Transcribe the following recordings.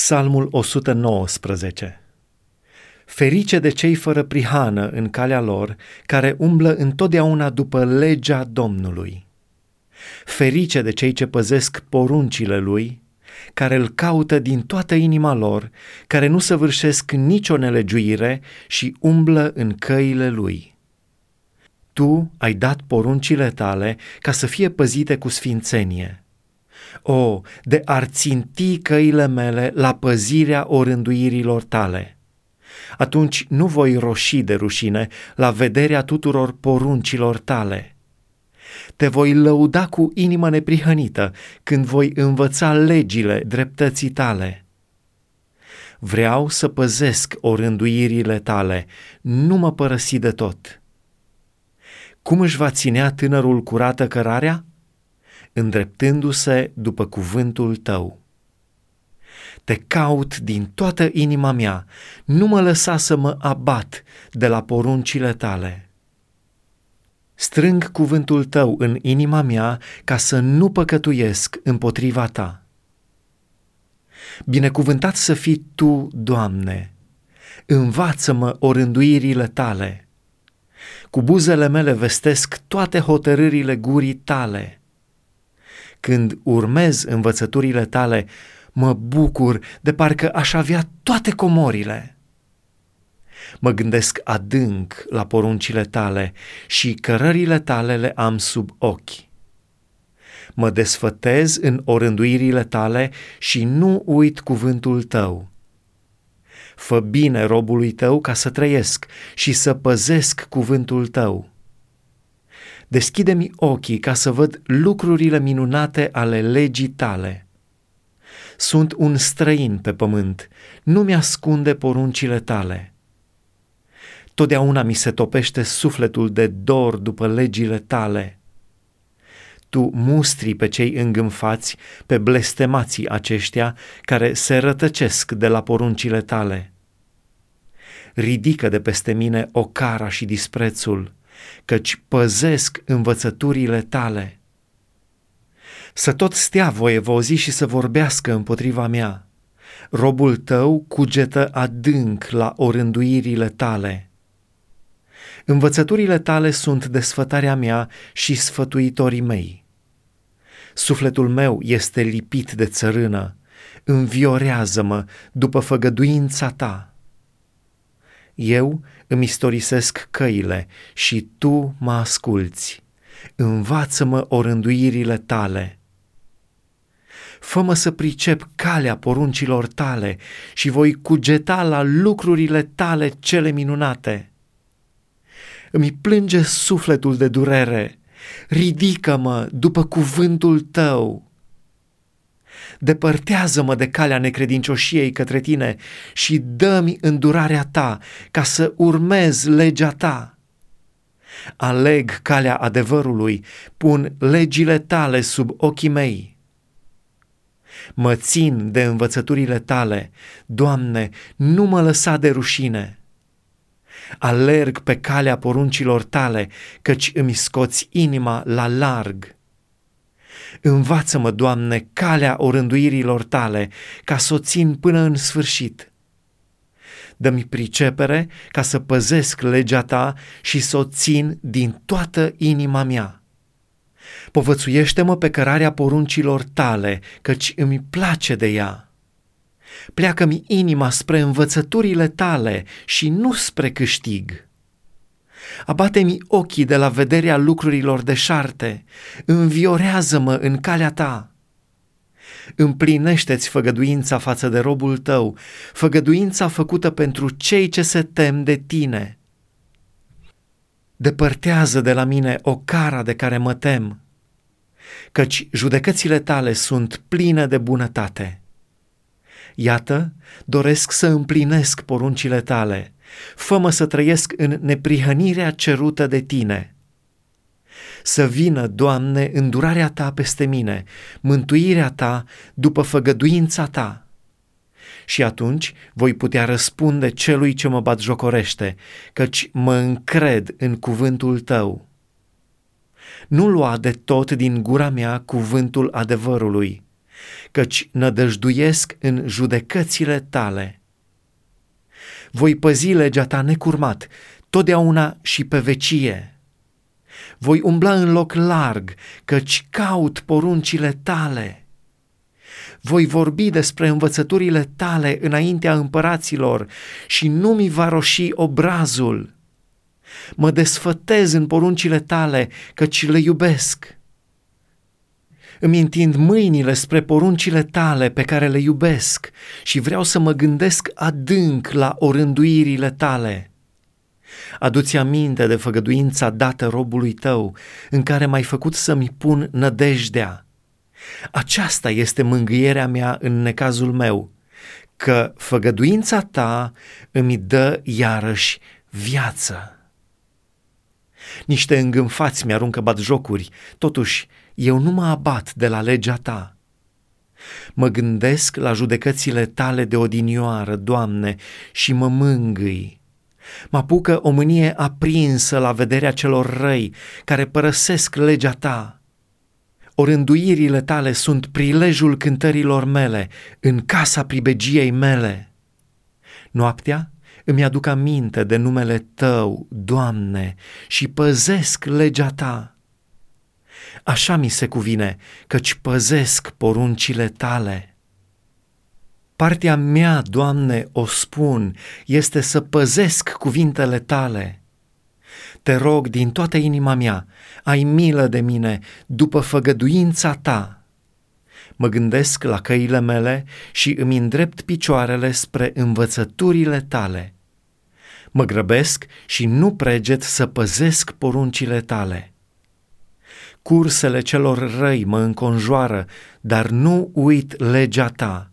Psalmul 119 Ferice de cei fără prihană în calea lor, care umblă întotdeauna după legea Domnului. Ferice de cei ce păzesc poruncile lui, care îl caută din toată inima lor, care nu săvârșesc nicio nelegiuire și umblă în căile lui. Tu ai dat poruncile tale ca să fie păzite cu sfințenie. O, de ar ținti căile mele la păzirea orânduirilor tale. Atunci nu voi roși de rușine la vederea tuturor poruncilor tale. Te voi lăuda cu inimă neprihănită când voi învăța legile dreptății tale. Vreau să păzesc orânduirile tale, nu mă părăsi de tot. Cum își va ținea tânărul curată cărarea? Îndreptându-se după cuvântul tău. Te caut din toată inima mea, nu mă lăsa să mă abat de la poruncile tale. Strâng cuvântul tău în inima mea ca să nu păcătuiesc împotriva ta. Binecuvântat să fii tu, Doamne, învață-mă orânduirile tale. Cu buzele mele vestesc toate hotărârile gurii tale. Când urmez învățăturile tale, mă bucur de parcă aș avea toate comorile. Mă gândesc adânc la poruncile tale și cărările tale le am sub ochi. Mă desfătez în orânduirile tale și nu uit cuvântul tău. Fă bine robului tău ca să trăiesc și să păzesc cuvântul tău deschide-mi ochii ca să văd lucrurile minunate ale legii tale. Sunt un străin pe pământ, nu mi-ascunde poruncile tale. Totdeauna mi se topește sufletul de dor după legile tale. Tu mustri pe cei îngânfați, pe blestemații aceștia care se rătăcesc de la poruncile tale. Ridică de peste mine ocara și disprețul, căci păzesc învățăturile tale. Să tot stea voievozii și să vorbească împotriva mea. Robul tău cugetă adânc la orânduirile tale. Învățăturile tale sunt desfătarea mea și sfătuitorii mei. Sufletul meu este lipit de țărână, înviorează-mă după făgăduința ta. Eu îmi istorisesc căile și tu mă asculți. Învață-mă orânduirile tale. Fă-mă să pricep calea poruncilor tale și voi cugeta la lucrurile tale cele minunate. Îmi plânge sufletul de durere, ridică-mă după cuvântul tău depărtează-mă de calea necredincioșiei către tine și dă-mi îndurarea ta ca să urmez legea ta. Aleg calea adevărului, pun legile tale sub ochii mei. Mă țin de învățăturile tale, Doamne, nu mă lăsa de rușine. Alerg pe calea poruncilor tale, căci îmi scoți inima la larg. Învață-mă, Doamne, calea orânduirilor tale, ca să o țin până în sfârșit. Dă-mi pricepere ca să păzesc legea ta și să o țin din toată inima mea. Povățuiește-mă pe cărarea poruncilor tale, căci îmi place de ea. Pleacă-mi inima spre învățăturile tale și nu spre câștig Abate-mi ochii de la vederea lucrurilor deșarte, înviorează-mă în calea ta. Împlinește-ți făgăduința față de robul tău, făgăduința făcută pentru cei ce se tem de tine. Depărtează de la mine o cara de care mă tem, căci judecățile tale sunt pline de bunătate. Iată, doresc să împlinesc poruncile tale – Fă-mă să trăiesc în neprihănirea cerută de tine. Să vină, Doamne, îndurarea ta peste mine, mântuirea ta după făgăduința ta. Și atunci voi putea răspunde celui ce mă bat jocorește, căci mă încred în cuvântul tău. Nu lua de tot din gura mea cuvântul adevărului, căci nădăjduiesc în judecățile tale. Voi păzi legea ta necurmat, totdeauna și pe vecie. Voi umbla în loc larg, căci caut poruncile tale. Voi vorbi despre învățăturile tale înaintea împăraților și nu mi va roși obrazul. Mă desfătez în poruncile tale, căci le iubesc. Îmi întind mâinile spre poruncile tale pe care le iubesc și vreau să mă gândesc adânc la orânduirile tale. Aduți aminte de făgăduința dată robului tău, în care m-ai făcut să-mi pun nădejdea. Aceasta este mângâierea mea în necazul meu, că făgăduința ta îmi dă iarăși viață. Niște îngânfați mi-aruncă bat jocuri, totuși eu nu mă abat de la legea ta. Mă gândesc la judecățile tale de odinioară, Doamne, și mă mângâi. Mă apucă o mânie aprinsă la vederea celor răi care părăsesc legea ta. Orânduirile tale sunt prilejul cântărilor mele în casa pribegiei mele. Noaptea îmi aduc aminte de numele Tău, Doamne, și păzesc legea Ta. Așa mi se cuvine, căci păzesc poruncile Tale. Partea mea, Doamne, o spun, este să păzesc cuvintele Tale. Te rog din toată inima mea, ai milă de mine după făgăduința Ta. Mă gândesc la căile mele și îmi îndrept picioarele spre învățăturile Tale mă grăbesc și nu preget să păzesc poruncile tale. Cursele celor răi mă înconjoară, dar nu uit legea ta.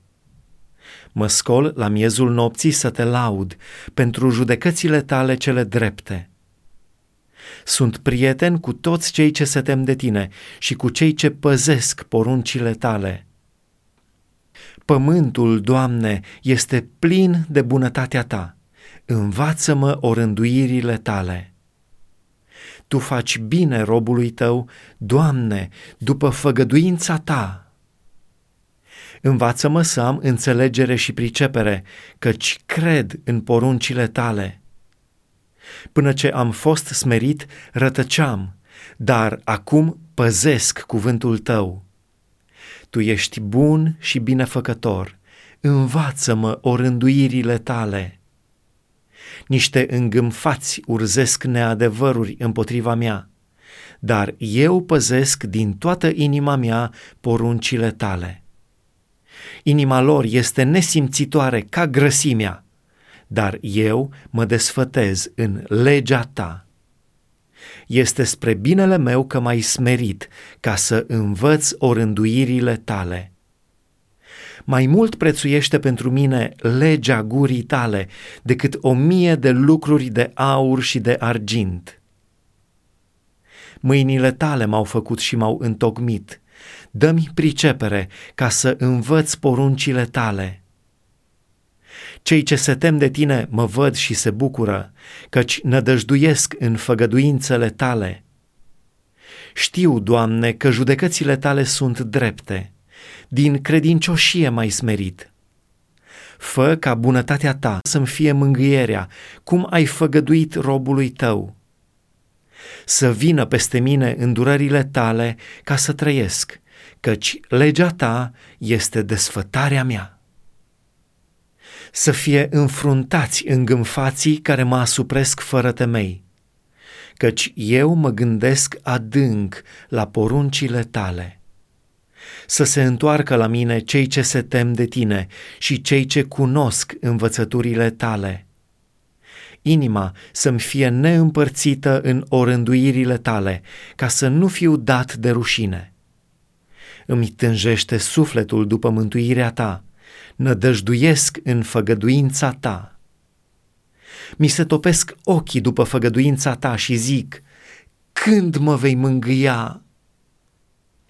Mă scol la miezul nopții să te laud pentru judecățile tale cele drepte. Sunt prieten cu toți cei ce se tem de tine și cu cei ce păzesc poruncile tale. Pământul, Doamne, este plin de bunătatea ta învață-mă orânduirile tale. Tu faci bine robului tău, Doamne, după făgăduința ta. Învață-mă să am înțelegere și pricepere, căci cred în poruncile tale. Până ce am fost smerit, rătăceam, dar acum păzesc cuvântul tău. Tu ești bun și binefăcător, învață-mă orânduirile tale niște îngâmfați urzesc neadevăruri împotriva mea, dar eu păzesc din toată inima mea poruncile tale. Inima lor este nesimțitoare ca grăsimea, dar eu mă desfătez în legea ta. Este spre binele meu că m-ai smerit ca să învăț orânduirile tale mai mult prețuiește pentru mine legea gurii tale decât o mie de lucruri de aur și de argint. Mâinile tale m-au făcut și m-au întocmit. Dă-mi pricepere ca să învăț poruncile tale. Cei ce se tem de tine mă văd și se bucură, căci nădăjduiesc în făgăduințele tale. Știu, Doamne, că judecățile tale sunt drepte din credincioșie mai smerit. Fă ca bunătatea ta să-mi fie mângâierea, cum ai făgăduit robului tău. Să vină peste mine îndurările tale ca să trăiesc, căci legea ta este desfătarea mea. Să fie înfruntați îngânfații care mă asupresc fără temei, căci eu mă gândesc adânc la poruncile tale să se întoarcă la mine cei ce se tem de tine și cei ce cunosc învățăturile tale. Inima să-mi fie neîmpărțită în orânduirile tale, ca să nu fiu dat de rușine. Îmi tânjește sufletul după mântuirea ta, nădăjduiesc în făgăduința ta. Mi se topesc ochii după făgăduința ta și zic, când mă vei mângâia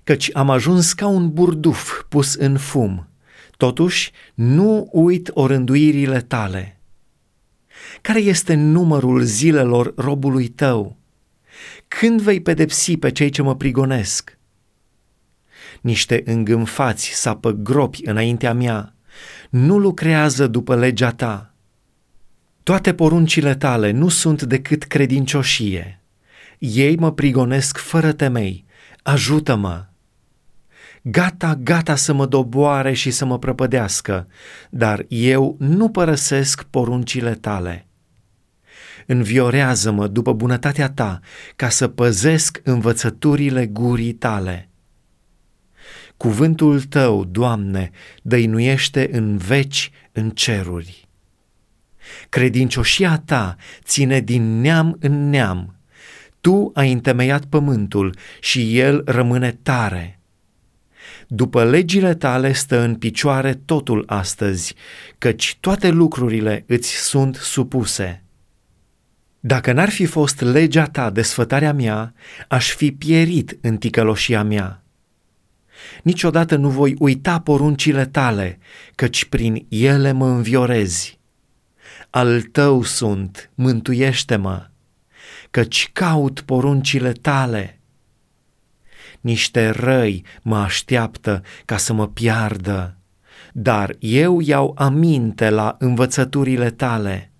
căci am ajuns ca un burduf pus în fum. Totuși, nu uit orânduirile tale. Care este numărul zilelor robului tău? Când vei pedepsi pe cei ce mă prigonesc? niște îngânfați sapă gropi înaintea mea, nu lucrează după legea ta. Toate poruncile tale nu sunt decât credincioșie. Ei mă prigonesc fără temei. Ajută-mă! Gata, gata să mă doboare și să mă prăpădească, dar eu nu părăsesc poruncile tale. Înviorează-mă după bunătatea ta, ca să păzesc învățăturile gurii tale. Cuvântul tău, Doamne, dăinuiește în veci în ceruri. Credincioșia ta ține din neam în neam. Tu ai întemeiat pământul și el rămâne tare. După legile tale stă în picioare totul astăzi, căci toate lucrurile îți sunt supuse. Dacă n-ar fi fost legea ta desfătarea mea, aș fi pierit în ticăloșia mea. Niciodată nu voi uita poruncile tale, căci prin ele mă înviorezi. Al tău sunt, mântuiește-mă, căci caut poruncile tale. Niște răi mă așteaptă ca să mă piardă, dar eu iau aminte la învățăturile tale.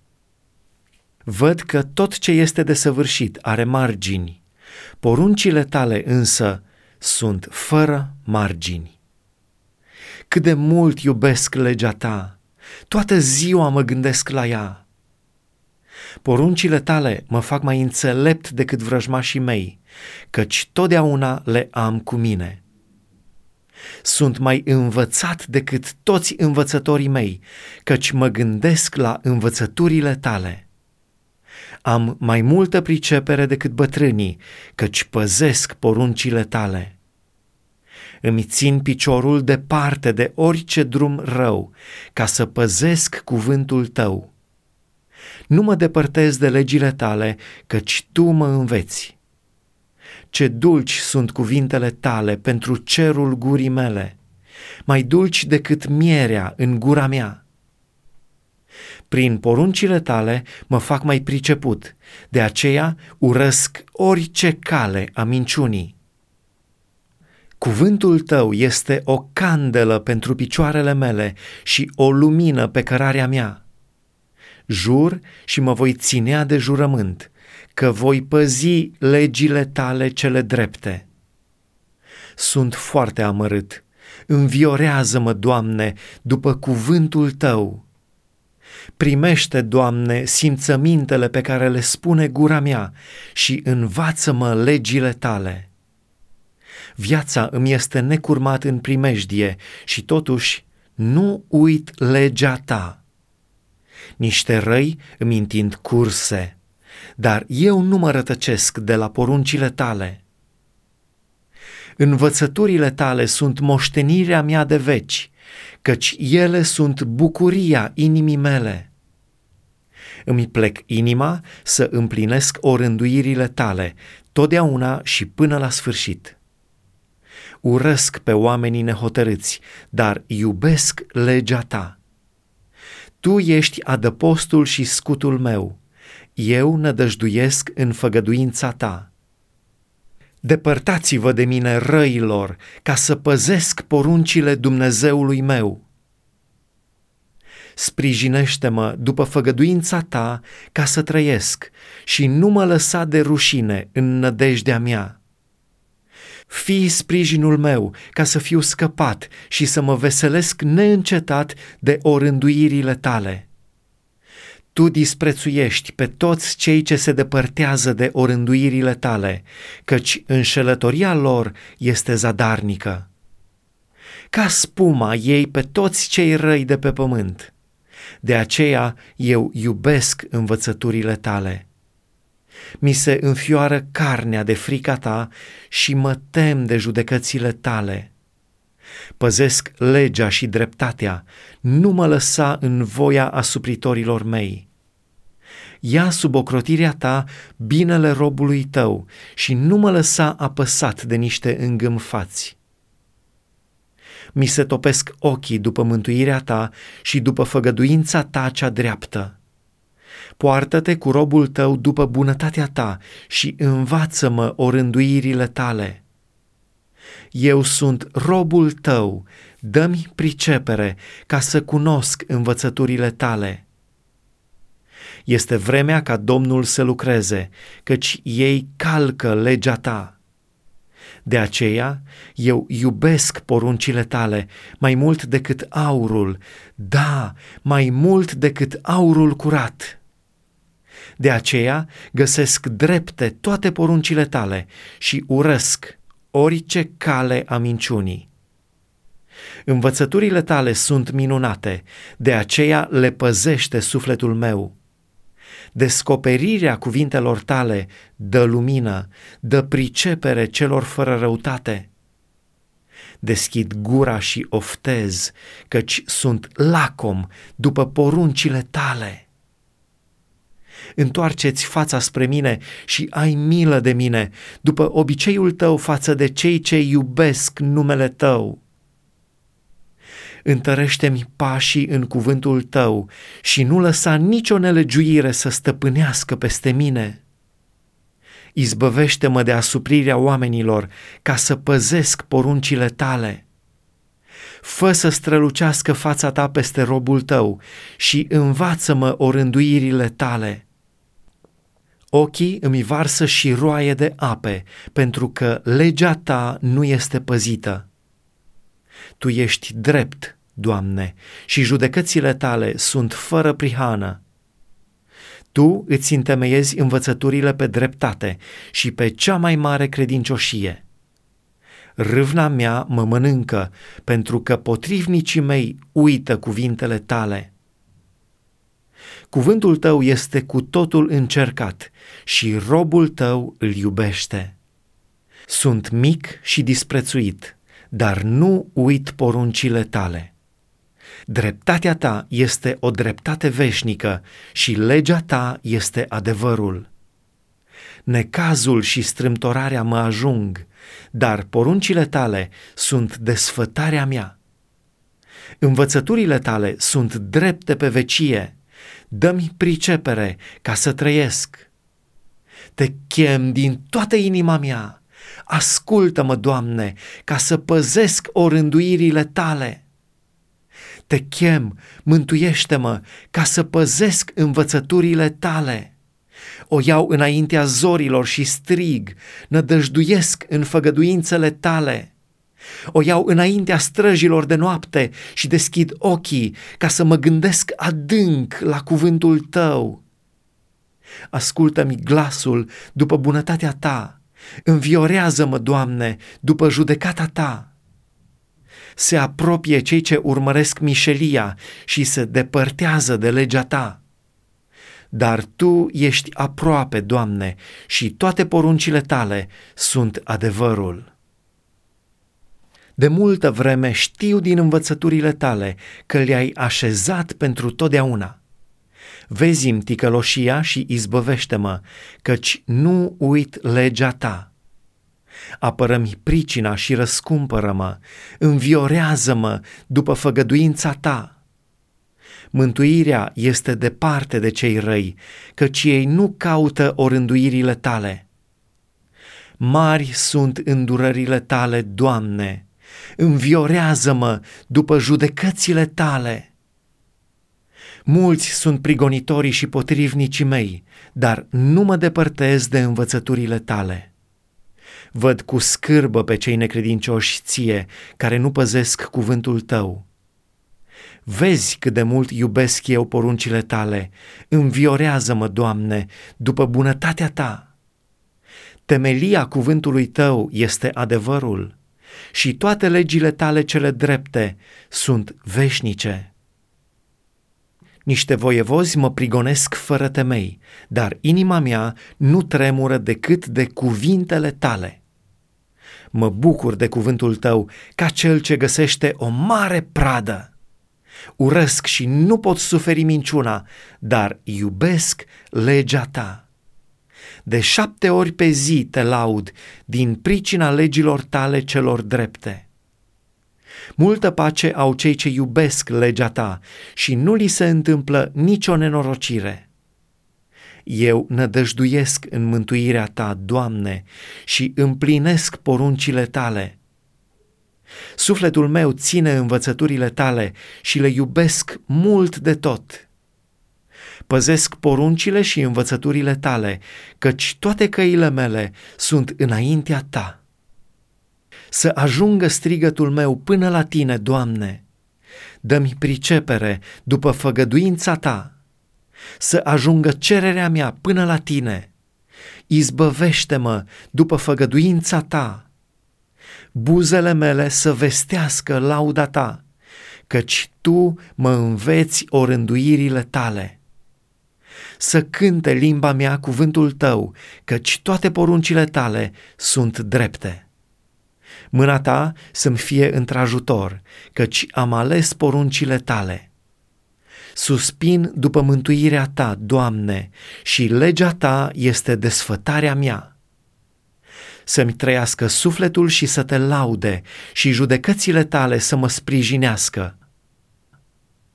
Văd că tot ce este desăvârșit are margini, poruncile tale însă sunt fără margini. Cât de mult iubesc legea ta, toată ziua mă gândesc la ea. Poruncile tale mă fac mai înțelept decât vrăjmașii mei, căci totdeauna le am cu mine. Sunt mai învățat decât toți învățătorii mei, căci mă gândesc la învățăturile tale. Am mai multă pricepere decât bătrânii, căci păzesc poruncile tale. Îmi țin piciorul departe de orice drum rău, ca să păzesc cuvântul tău. Nu mă depărtez de legile tale, căci tu mă înveți. Ce dulci sunt cuvintele tale pentru cerul gurii mele, mai dulci decât mierea în gura mea prin poruncile tale mă fac mai priceput, de aceea urăsc orice cale a minciunii. Cuvântul tău este o candelă pentru picioarele mele și o lumină pe cărarea mea. Jur și mă voi ținea de jurământ, că voi păzi legile tale cele drepte. Sunt foarte amărât. Înviorează-mă, Doamne, după cuvântul tău Primește, Doamne, simțămintele pe care le spune gura mea și învață-mă legile tale. Viața îmi este necurmat în primejdie și totuși nu uit legea ta. Niște răi îmi întind curse, dar eu nu mă rătăcesc de la poruncile tale. Învățăturile tale sunt moștenirea mea de veci căci ele sunt bucuria inimii mele. Îmi plec inima să împlinesc orânduirile tale, totdeauna și până la sfârșit. Urăsc pe oamenii nehotărâți, dar iubesc legea ta. Tu ești adăpostul și scutul meu, eu nădăjduiesc în făgăduința ta. Depărtați-vă de mine răilor, ca să păzesc poruncile Dumnezeului meu. Sprijinește-mă după făgăduința ta ca să trăiesc și nu mă lăsa de rușine în nădejdea mea. Fii sprijinul meu ca să fiu scăpat și să mă veselesc neîncetat de orânduirile tale tu disprețuiești pe toți cei ce se depărtează de orânduirile tale, căci înșelătoria lor este zadarnică. Ca spuma ei pe toți cei răi de pe pământ. De aceea eu iubesc învățăturile tale. Mi se înfioară carnea de frica ta și mă tem de judecățile tale. Păzesc legea și dreptatea, nu mă lăsa în voia asupritorilor mei. Ia sub ocrotirea ta binele robului tău și nu mă lăsa apăsat de niște îngâmfați. Mi se topesc ochii după mântuirea ta și după făgăduința ta cea dreaptă. Poartă-te cu robul tău după bunătatea ta și învață-mă orânduirile tale Eu sunt robul tău, dă-mi pricepere ca să cunosc învățăturile tale. Este vremea ca Domnul să lucreze, căci ei calcă legea ta. De aceea eu iubesc poruncile tale mai mult decât aurul, da, mai mult decât aurul curat. De aceea găsesc drepte toate poruncile tale și urăsc orice cale a minciunii. Învățăturile tale sunt minunate, de aceea le păzește sufletul meu. Descoperirea cuvintelor tale dă lumină, dă pricepere celor fără răutate. Deschid gura și oftez, căci sunt lacom după poruncile tale. Întoarceți fața spre mine și ai milă de mine, după obiceiul tău față de cei ce iubesc numele tău întărește-mi pașii în cuvântul tău și nu lăsa nicio nelegiuire să stăpânească peste mine. Izbăvește-mă de asuprirea oamenilor ca să păzesc poruncile tale. Fă să strălucească fața ta peste robul tău și învață-mă orânduirile tale. Ochii îmi varsă și roaie de ape, pentru că legea ta nu este păzită. Tu ești drept, Doamne, și judecățile tale sunt fără prihană. Tu îți întemeiezi învățăturile pe dreptate și pe cea mai mare credincioșie. Râvna mea mă mănâncă, pentru că potrivnicii mei uită cuvintele tale. Cuvântul tău este cu totul încercat și robul tău îl iubește. Sunt mic și disprețuit, dar nu uit poruncile tale. Dreptatea ta este o dreptate veșnică și legea ta este adevărul. Necazul și strâmtorarea mă ajung, dar poruncile tale sunt desfătarea mea. Învățăturile tale sunt drepte pe vecie, dă-mi pricepere ca să trăiesc. Te chem din toată inima mea, ascultă-mă, Doamne, ca să păzesc orânduirile tale te chem, mântuiește-mă, ca să păzesc învățăturile tale. O iau înaintea zorilor și strig, nădăjduiesc în făgăduințele tale. O iau înaintea străjilor de noapte și deschid ochii ca să mă gândesc adânc la cuvântul tău. Ascultă-mi glasul după bunătatea ta, înviorează-mă, Doamne, după judecata ta se apropie cei ce urmăresc mișelia și se depărtează de legea ta. Dar tu ești aproape, Doamne, și toate poruncile tale sunt adevărul. De multă vreme știu din învățăturile tale că le-ai așezat pentru totdeauna. Vezi-mi ticăloșia și izbăvește-mă, căci nu uit legea ta apără-mi pricina și răscumpără-mă, înviorează-mă după făgăduința ta. Mântuirea este departe de cei răi, căci ei nu caută orânduirile tale. Mari sunt îndurările tale, Doamne, înviorează-mă după judecățile tale. Mulți sunt prigonitorii și potrivnicii mei, dar nu mă depărtez de învățăturile tale. Văd cu scârbă pe cei necredincioși ție, care nu păzesc cuvântul tău. Vezi cât de mult iubesc eu poruncile tale, înviorează-mă, Doamne, după bunătatea ta. Temelia cuvântului tău este adevărul și toate legile tale cele drepte sunt veșnice. Niște voievozi mă prigonesc fără temei, dar inima mea nu tremură decât de cuvintele tale mă bucur de cuvântul tău ca cel ce găsește o mare pradă. Urăsc și nu pot suferi minciuna, dar iubesc legea ta. De șapte ori pe zi te laud din pricina legilor tale celor drepte. Multă pace au cei ce iubesc legea ta și nu li se întâmplă nicio nenorocire. Eu nădăjduiesc în mântuirea ta, Doamne, și împlinesc poruncile tale. Sufletul meu ține învățăturile tale și le iubesc mult de tot. Păzesc poruncile și învățăturile tale, căci toate căile mele sunt înaintea ta. Să ajungă strigătul meu până la tine, Doamne. Dă-mi pricepere după făgăduința ta. Să ajungă cererea mea până la tine. Izbăvește-mă după făgăduința ta. Buzele mele să vestească lauda ta, căci tu mă înveți orânduirile tale să cânte limba mea cuvântul tău, căci toate poruncile tale sunt drepte. Mâna ta să-mi fie într-ajutor, căci am ales poruncile tale. Suspin după mântuirea ta, Doamne, și legea ta este desfătarea mea. Să-mi trăiască sufletul și să te laude și judecățile tale să mă sprijinească.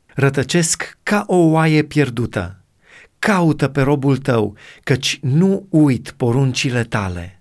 Rătăcesc ca o oaie pierdută caută pe robul tău, căci nu uit poruncile tale.